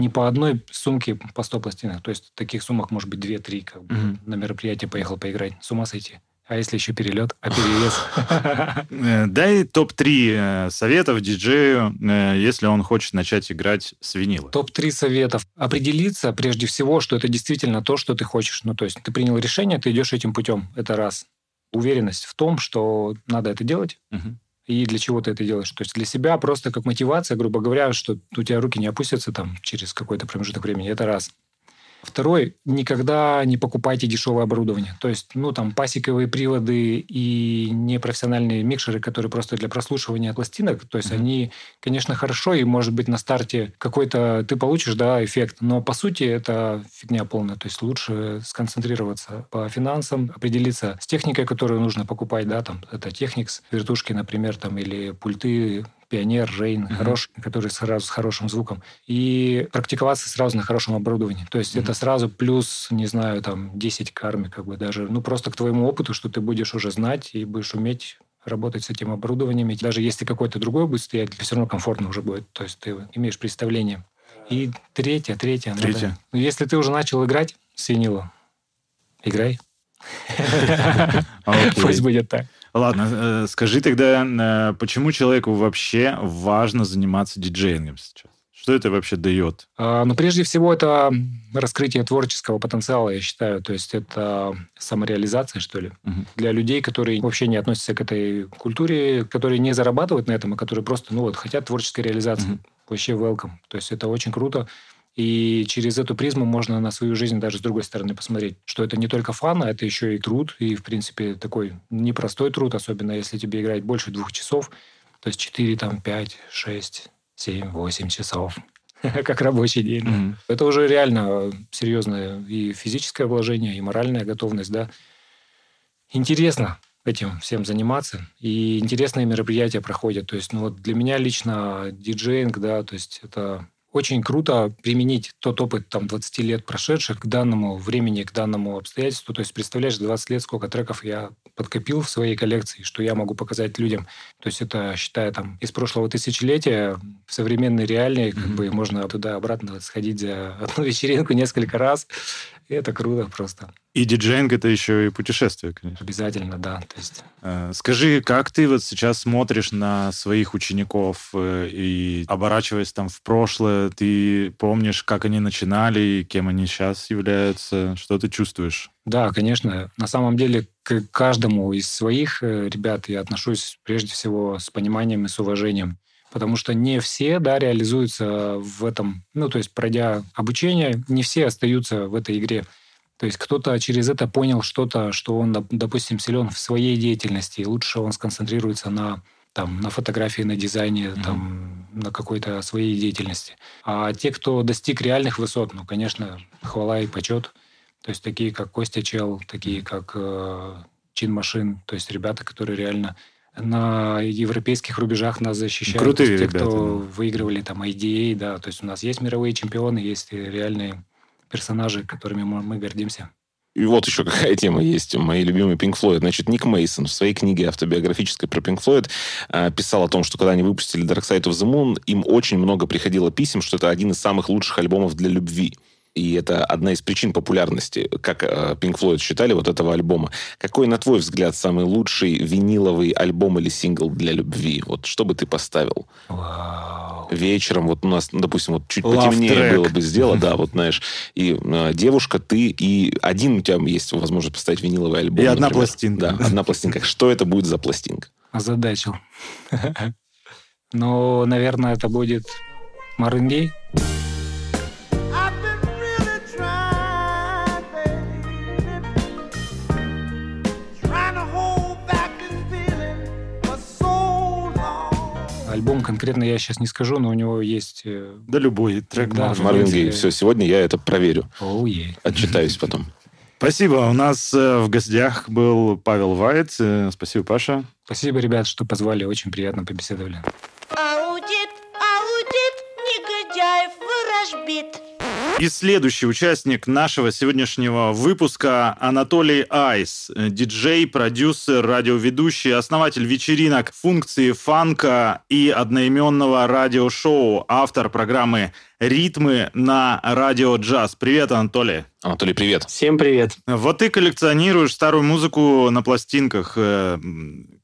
не по одной сумке по 100 пластинок. То есть, таких суммах может быть 2-3, как бы, Мгм. на мероприятие поехал поиграть. С ума сойти. А если еще перелет, а перевес? Э, Дай топ-3 э, советов диджею, э, если он хочет начать играть с винила. Топ-3 советов. Определиться прежде всего, что это действительно то, что ты хочешь. Ну, то есть ты принял решение, ты идешь этим путем. Это раз. Уверенность в том, что надо это делать. И для чего ты это делаешь. То есть для себя просто как мотивация, грубо говоря, что у тебя руки не опустятся там через какой-то промежуток времени. Это раз. Второй, никогда не покупайте дешевое оборудование. То есть, ну, там, пасековые приводы и непрофессиональные микшеры, которые просто для прослушивания пластинок, то есть Мгм. они, конечно, хорошо, и, может быть, на старте какой-то ты получишь, да, эффект, но, по сути, это фигня полная. То есть лучше сконцентрироваться по финансам, определиться с техникой, которую нужно покупать, да, там, это Technics, вертушки, например, там, или пульты, Пионер, Рейн, Мгм. хороший, который сразу с хорошим звуком. И практиковаться сразу на хорошем оборудовании. То есть Мгм. это сразу плюс, не знаю, там 10 карми, как бы даже, ну просто к твоему опыту, что ты будешь уже знать и будешь уметь работать с этим оборудованием. И даже если какой-то другой будет стоять, все равно комфортно уже будет. То есть ты имеешь представление. И третье, третье. надо- Третье. Ну, если ты уже начал играть с винилом, играй. Пусть будет так. Ладно, э, скажи тогда, э, почему человеку вообще важно заниматься диджеингом сейчас? Что это вообще дает? А, Ну, прежде всего, это раскрытие творческого потенциала, я считаю. То есть это самореализация, что ли. Мгм. Для людей, которые вообще не относятся к этой культуре, которые не зарабатывают на этом, а которые просто, ну вот, хотят творческой реализации. Мгм. Вообще welcome. То есть это очень круто. И через эту призму можно на свою жизнь даже с другой стороны посмотреть, что это не только фан, а это еще и труд. И, в принципе, такой непростой труд, особенно если тебе играть больше двух часов. То есть 4, там, 5, 6, 7, 8 часов. Как рабочий день. Мгм. Это уже реально серьезное и физическое вложение, и моральная готовность, да. Интересно этим всем заниматься, и интересные мероприятия проходят. То есть, ну вот для меня лично диджеинг, да, то есть это очень круто применить тот опыт там 20 лет прошедших к данному времени, к данному обстоятельству. То есть, представляешь, 20 лет сколько треков я подкопил в своей коллекции, что я могу показать людям. То есть это, считая там из прошлого тысячелетия, в современной реальной, как Мгм. бы можно туда-обратно сходить за одну вечеринку несколько раз. И это круто просто. И диджеинг это еще и путешествие, конечно. Обязательно, да. То есть Э, Скажи, как ты вот сейчас смотришь на своих учеников э, и оборачиваясь там в прошлое, ты помнишь, как они начинали, кем они сейчас являются, что ты чувствуешь? Да, конечно. На самом деле к каждому из своих э, ребят я отношусь прежде всего с пониманием и с уважением. Потому что не все, да, реализуются в этом, ну, то есть пройдя обучение, не все остаются в этой игре. То есть кто-то через это понял что-то, что он, доп- допустим, силен в своей деятельности, и лучше он сконцентрируется на там, на фотографии, на дизайне, Мгм. там, на какой-то своей деятельности. А те, кто достиг реальных высот, ну, конечно, хвала и почет. То есть такие, как Костя Чел, такие, как э, Чин Машин, то есть ребята, которые реально на европейских рубежах нас защищают. Крутые То есть те, ребята, кто да. выигрывали там IDA, да, то есть у нас есть мировые чемпионы, есть реальные персонажи, которыми мы, мы гордимся. И вот еще какая тема есть. Мои любимые Pink Floyd. Значит, Ник Мейсон в своей книге автобиографической про Pink Floyd э, писал о том, что когда они выпустили Dark Side of the Moon, им очень много приходило писем, что это один из самых лучших альбомов для любви. И это одна из причин популярности, как э, Pink Floyd считали, вот этого альбома. Какой, на твой взгляд, самый лучший виниловый альбом или сингл для любви? Вот что бы ты поставил? Вау. Вечером, вот у нас, допустим, вот чуть Love потемнее track. было бы сделано, да, вот знаешь, и э, девушка, ты, и один у тебя есть возможность поставить виниловый альбом. И одна например. пластинка. Да, одна пластинка. Что это будет за пластинка? Озадачил. Ну, наверное, это будет Марынгей. Альбом конкретно я сейчас не скажу, но у него есть... э, Да любой трек Да. Марвин Гей. Все, сегодня я это проверю. оу, е. Отчитаюсь потом. Спасибо. У нас э, в гостях был Павел Вайт. Э, Спасибо, Паша. Спасибо, ребят, что позвали. Очень приятно побеседовали. Аудит, аудит, негодяев ворожбит. И следующий участник нашего сегодняшнего выпуска Анатолий Айс, э, диджей, продюсер, радиоведущий, основатель вечеринок функции фанка и одноименного радиошоу, автор программы «Ритмы» на радио джаз. Привет, Анатолий. Анатолий, привет. Всем привет. Вот ты коллекционируешь старую музыку на пластинках. Э,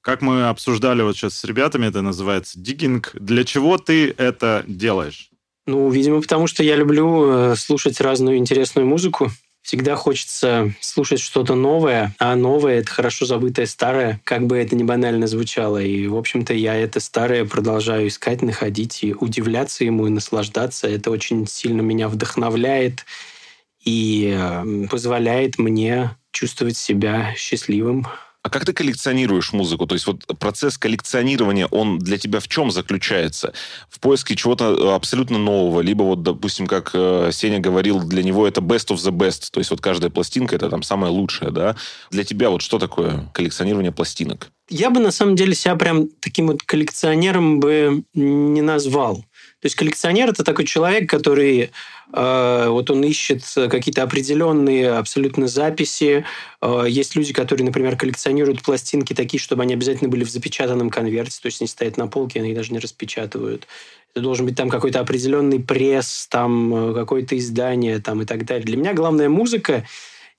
Как мы обсуждали вот сейчас с ребятами, это называется диггинг. Для чего ты это делаешь? Ну, видимо, потому что я люблю э, слушать разную интересную музыку. Всегда хочется слушать что-то новое, а новое — это хорошо забытое старое, как бы это ни банально звучало. И, в общем-то, я это старое продолжаю искать, находить и удивляться ему, и наслаждаться. Это очень сильно меня вдохновляет и э, позволяет мне чувствовать себя счастливым, А как ты коллекционируешь музыку? То есть вот процесс коллекционирования, он для тебя в чем заключается? В поиске чего-то э, абсолютно нового, либо вот, допустим, как э, Сеня говорил, для него это best of the best, то есть вот каждая пластинка это там самая лучшая, да? Для тебя вот что такое коллекционирование пластинок? Я бы на самом деле себя прям таким вот коллекционером бы не назвал. То есть коллекционер это такой человек, который э, вот он ищет какие-то определенные абсолютно записи. Э, есть люди, которые, например, коллекционируют пластинки такие, чтобы они обязательно были в запечатанном конверте, то есть они стоят на полке, они даже не распечатывают. Это должен быть там какой-то определенный пресс, там э, какое-то издание, там и так далее. Для меня главная музыка.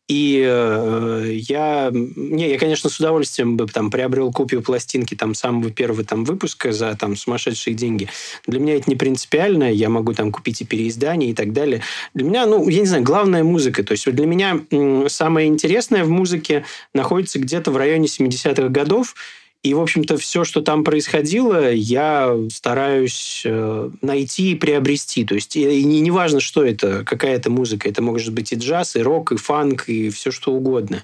И э, я, не, я, конечно, с удовольствием бы там приобрел копию пластинки там самого первого там выпуска за там сумасшедшие деньги. Для меня это не принципиально, я могу там купить и переиздание и так далее. Для меня, ну, я не знаю, главная музыка. То есть вот для меня м, самое интересное в музыке находится где-то в районе 70-х годов. И, в общем-то, все, что там происходило, я стараюсь э, найти и приобрести. То есть, и, не, не важно, что это, какая это музыка. Это может быть и джаз, и рок, и фанк, и все, что угодно.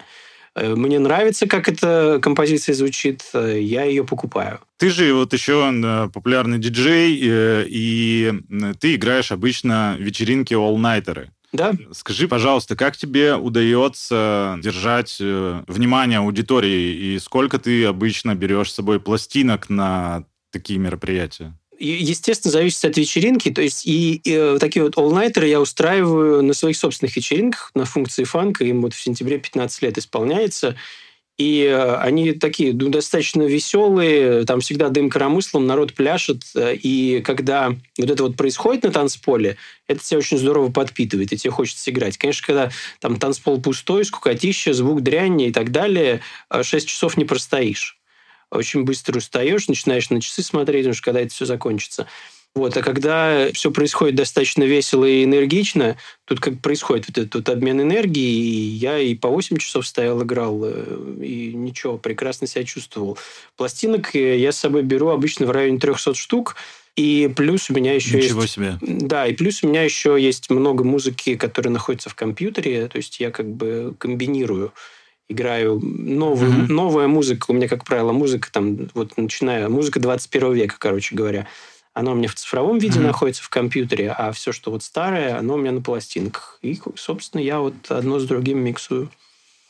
Э, Мне нравится, как эта композиция звучит, э, я ее покупаю. Ты же вот еще популярный диджей, и ты играешь обычно вечеринки all-найтеры. Да? Скажи, пожалуйста, как тебе удается держать э, внимание аудитории, и сколько ты обычно берешь с собой пластинок на такие мероприятия? Естественно, зависит от вечеринки. То есть и, и, э, такие вот all-найтеры я устраиваю на своих собственных вечеринках на функции фанка. Им вот в сентябре 15 лет исполняется. И э, они такие ну, достаточно веселые, там всегда дым коромыслом, народ пляшет. э, И когда вот это вот происходит на танцполе, это тебя очень здорово подпитывает, и тебе хочется играть. Конечно, когда там танцпол пустой, скукотища, звук дрянь и так далее, 6 часов не простоишь. Очень быстро устаешь, начинаешь на часы смотреть, уж когда это все закончится. Вот. А когда все происходит достаточно весело и энергично, тут как происходит вот этот вот обмен энергии, и я и по 8 часов стоял, играл, э, и ничего, прекрасно себя чувствовал. Пластинок э, я с собой беру обычно в районе 300 штук, и плюс у меня еще Ничего есть... себе. Да, и плюс у меня еще есть много музыки, которая находится в компьютере, то есть я как бы комбинирую играю новую, Мгм. новая музыка. У меня, как правило, музыка там, вот начиная, музыка 21 века, короче говоря. Она у меня в цифровом виде Мгм. находится в компьютере, а все, что вот старое, оно у меня на пластинках. И, собственно, я вот одно с другим миксую.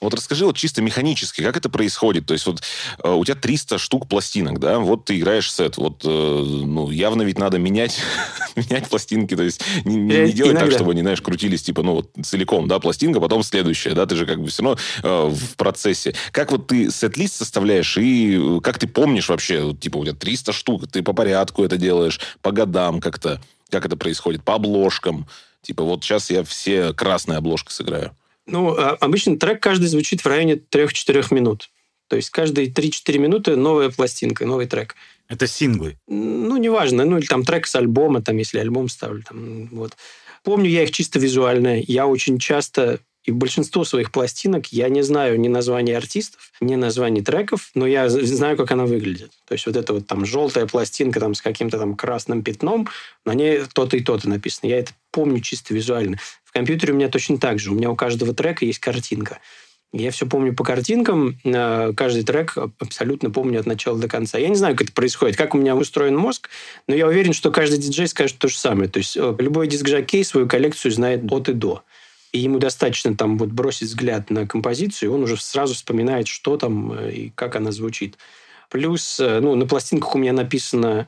Вот расскажи вот чисто механически, как это происходит. То есть вот э, у тебя 300 штук пластинок, да, вот ты играешь сет, вот, э, ну, явно ведь надо менять, менять пластинки, то есть не, не- Э, не делать так, иногда. чтобы они, знаешь, крутились, типа, ну, вот целиком, да, пластинка, потом следующая, да, ты же как бы все равно э, в процессе. Как вот ты сет-лист составляешь и э, как ты помнишь вообще, вот, типа, у тебя 300 штук, ты по порядку это делаешь, по годам как-то, как это происходит, по обложкам, типа, вот сейчас я все красные обложки сыграю. Ну, а- обычно трек каждый звучит в районе 3-4 минут. То есть каждые 3-4 минуты новая пластинка, новый трек. Это синглы. Ну, неважно. Ну, или там трек с альбома, там, если альбом ставлю. Там, вот. Помню я их чисто визуально. Я очень часто и большинство своих пластинок я не знаю ни названий артистов, ни названий треков, но я знаю, как она выглядит. То есть вот эта вот там желтая пластинка там с каким-то там красным пятном, на ней то-то и то-то написано. Я это помню чисто визуально. Компьютере у меня точно так же. У меня у каждого трека есть картинка. Я все помню по картинкам, э, каждый трек абсолютно помню от начала до конца. Я не знаю, как это происходит, как у меня устроен мозг, но я уверен, что каждый диджей скажет то же самое. То есть э, любой диск-жокей свою коллекцию знает от и до. И ему достаточно там вот бросить взгляд на композицию, и он уже сразу вспоминает, что там э, и как она звучит. Плюс, ну, на пластинках у меня написано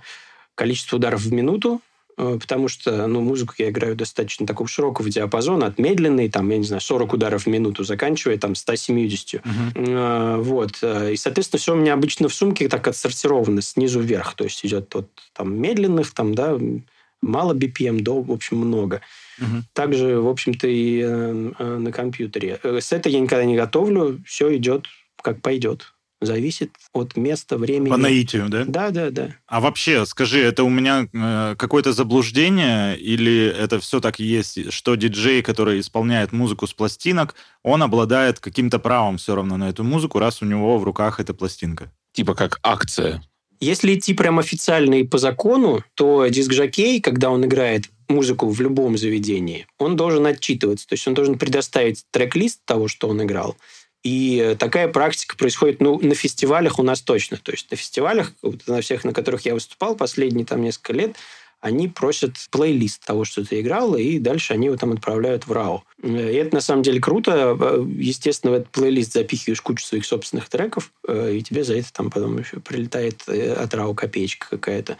количество ударов в минуту, потому что, ну, музыку я играю достаточно такого широкого диапазона, от медленной, там, я не знаю, 40 ударов в минуту, заканчивая там 170. Э, Вот. Э, И, соответственно, все у меня обычно в сумке так отсортировано снизу вверх. То есть идет от там медленных, там, да, мало BPM до, в общем, много. Мгм. Также, в общем-то, и э, э, на компьютере. Э, С этой я никогда не готовлю, все идет как пойдет. Зависит от места, времени. По наитию, да? Да, да, да. А вообще, скажи, это у меня э, какое-то заблуждение или это все так и есть, что диджей, который исполняет музыку с пластинок, он обладает каким-то правом все равно на эту музыку, раз у него в руках эта пластинка? Типа как акция. Если идти прям официально и по закону, то диск-жокей, когда он играет музыку в любом заведении, он должен отчитываться. То есть он должен предоставить трек-лист того, что он играл. И э, такая практика происходит ну, на фестивалях у нас точно. То есть на фестивалях, на всех, на которых я выступал последние там несколько лет, они просят плейлист того, что ты играл, и дальше они его там отправляют в РАО. Э, И это на самом деле круто. Э, Естественно, в этот плейлист запихиваешь кучу своих собственных треков, и тебе за это там потом еще прилетает от РАО копеечка какая-то.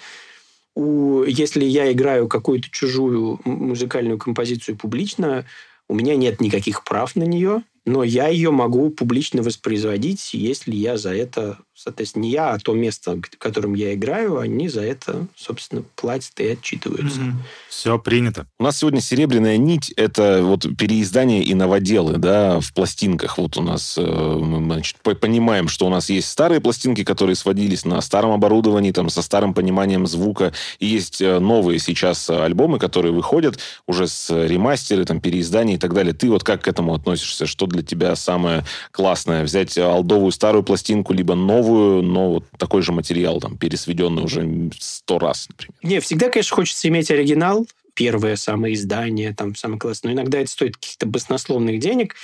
У, если я играю какую-то чужую музыкальную композицию публично, у меня нет никаких прав на нее, но я ее могу публично воспроизводить, если я за это, соответственно, не я, а то место, в котором я играю, они за это, собственно, платят и отчитываются. Все принято. У нас сегодня серебряная нить – это вот переиздание и новоделы, да, в пластинках. Вот у нас, э, мы, значит, по- понимаем, что у нас есть старые пластинки, которые сводились на старом оборудовании, там, со старым пониманием звука, и есть э, новые сейчас альбомы, которые выходят уже с э, ремастеры, там, переиздания и так далее. Ты вот как к этому относишься? Что для тебя самое классное? Взять э, алдовую старую пластинку, либо новую, но вот такой же материал, там, пересведенный уже сто раз, например? Не, всегда, конечно, хочется иметь оригинал, первое самое издание, там, самое классное. Но иногда это стоит каких-то баснословных денег,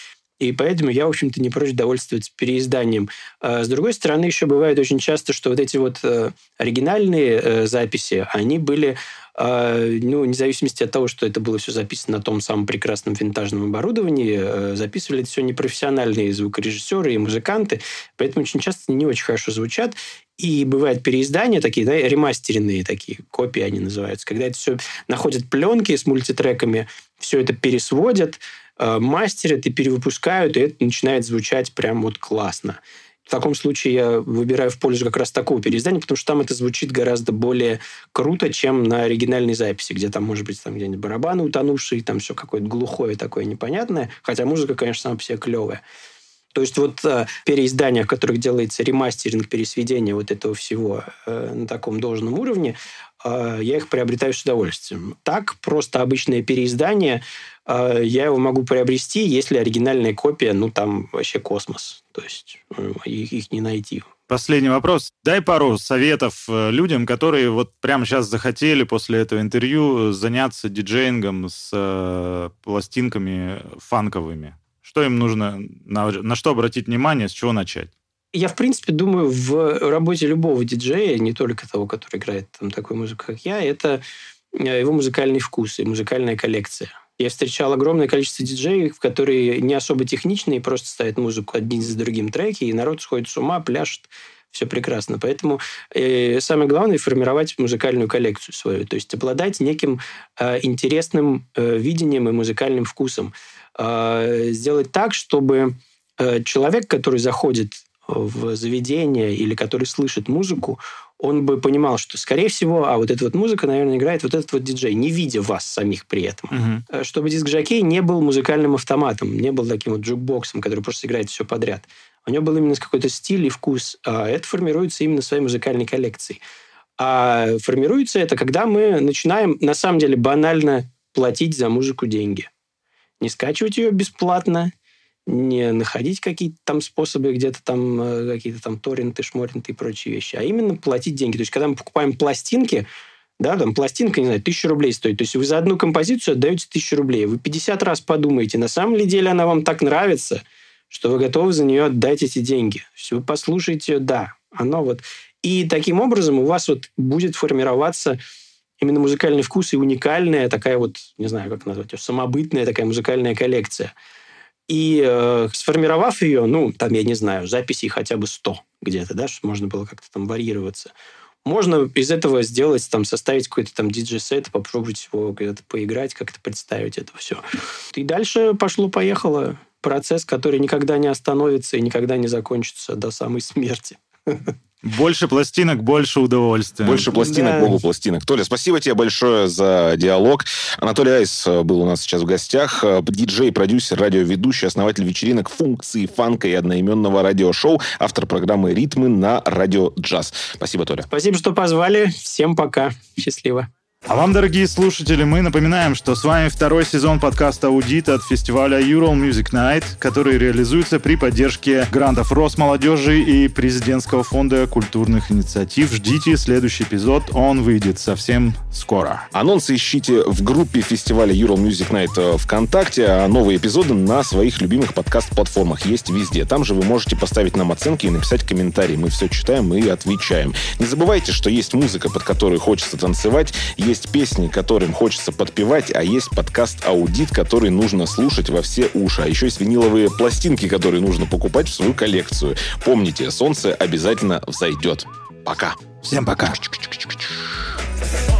и поэтому я, в общем-то, не прочь довольствоваться переизданием. А с другой стороны, еще бывает очень часто, что вот эти вот э, оригинальные э, записи, они были, э, ну, вне зависимости от того, что это было все записано на том самом прекрасном винтажном оборудовании, э, записывали это все непрофессиональные звукорежиссеры и музыканты, поэтому очень часто не очень хорошо звучат. И бывают переиздания такие, да, ремастеренные такие, копии они называются, когда это все находят пленки с мультитреками, все это пересводят, мастерят и перевыпускают, и это начинает звучать прям вот классно. В таком случае я выбираю в пользу как раз такого переиздания, потому что там это звучит гораздо более круто, чем на оригинальной записи, где там, может быть, там где-нибудь барабаны утонувшие, там все какое-то глухое такое непонятное, хотя музыка, конечно, сама по себе клевая. То есть вот э, переиздания, в которых делается ремастеринг, пересведение вот этого всего э, на таком должном уровне, э, я их приобретаю с удовольствием. Так, просто обычное переиздание, э, я его могу приобрести, если оригинальная копия, ну, там вообще космос. То есть э, их, их не найти. Последний вопрос. Дай пару советов э, людям, которые вот прямо сейчас захотели после этого интервью заняться диджеингом с э, пластинками фанковыми. Что им нужно, на, на что обратить внимание, с чего начать? Я, в принципе, думаю, в работе любого диджея, не только того, который играет там такую музыку, как я, это э, его музыкальный вкус и музыкальная коллекция. Я встречал огромное количество диджеев, которые не особо техничные, просто ставят музыку один за другим треки, и народ сходит с ума, пляшет, все прекрасно. Поэтому э, самое главное формировать музыкальную коллекцию свою, то есть обладать неким э, интересным э, видением и музыкальным вкусом. Э, сделать так, чтобы э, человек, который заходит в заведение или который слышит музыку, он бы понимал, что, скорее всего, а вот эта вот музыка, наверное, играет вот этот вот диджей, не видя вас самих при этом. Э, Чтобы диск-жокей не был музыкальным автоматом, не был таким вот джукбоксом, который просто играет все подряд. У него был именно какой-то стиль и вкус. А это формируется именно своей музыкальной коллекцией. А формируется это, когда мы начинаем, на самом деле, банально платить за музыку деньги. Не скачивать ее бесплатно, не находить какие-то там способы, где-то там э, какие-то там торренты, шморенты и прочие вещи, а именно платить деньги. То есть, когда мы покупаем пластинки, да, там пластинка, не знаю, тысячу рублей стоит. То есть вы за одну композицию отдаете тысячу рублей. Вы 50 раз подумаете, на самом ли деле она вам так нравится, что вы готовы за нее отдать эти деньги. То есть вы послушаете, да, оно вот... И таким образом у вас вот будет формироваться именно музыкальный вкус и уникальная такая вот, не знаю, как назвать ее, самобытная такая музыкальная коллекция. И э, сформировав ее, ну, там, я не знаю, записей хотя бы 100 где-то, да, чтобы можно было как-то там варьироваться, Можно из этого сделать, там, составить какой-то там диджей-сет, попробовать его когда-то поиграть, как-то представить это все. И дальше пошло-поехало. Процесс, который никогда не остановится и никогда не закончится до самой смерти. Больше пластинок, больше удовольствия. Больше пластинок, Да. богу пластинок. Толя, спасибо тебе большое за диалог. Анатолий Айс э, был у нас сейчас в гостях. Э, Диджей, продюсер, радиоведущий, основатель вечеринок функции фанка и одноименного радиошоу, автор программы «Ритмы» на радио «Джаз». Спасибо, Толя. Спасибо, что позвали. Всем пока. Счастливо. А вам, дорогие слушатели, мы напоминаем, что с вами второй сезон подкаста «Аудит» от фестиваля Ural Music Night, который реализуется при поддержке грантов Росмолодежи и Президентского фонда культурных инициатив. Ждите следующий эпизод, он выйдет совсем скоро. Анонсы ищите в группе фестиваля Ural Music Night э, ВКонтакте, а новые эпизоды на своих любимых подкаст-платформах есть везде. Там же вы можете поставить нам оценки и написать комментарии. Мы все читаем и отвечаем. Не забывайте, что есть музыка, под которую хочется танцевать, есть песни, которым хочется подпевать, а есть подкаст «Аудит», который нужно слушать во все уши. А еще есть виниловые пластинки, которые нужно покупать в свою коллекцию. Помните, солнце обязательно взойдет. Пока. Всем пока. Чик-чик-чик-чик.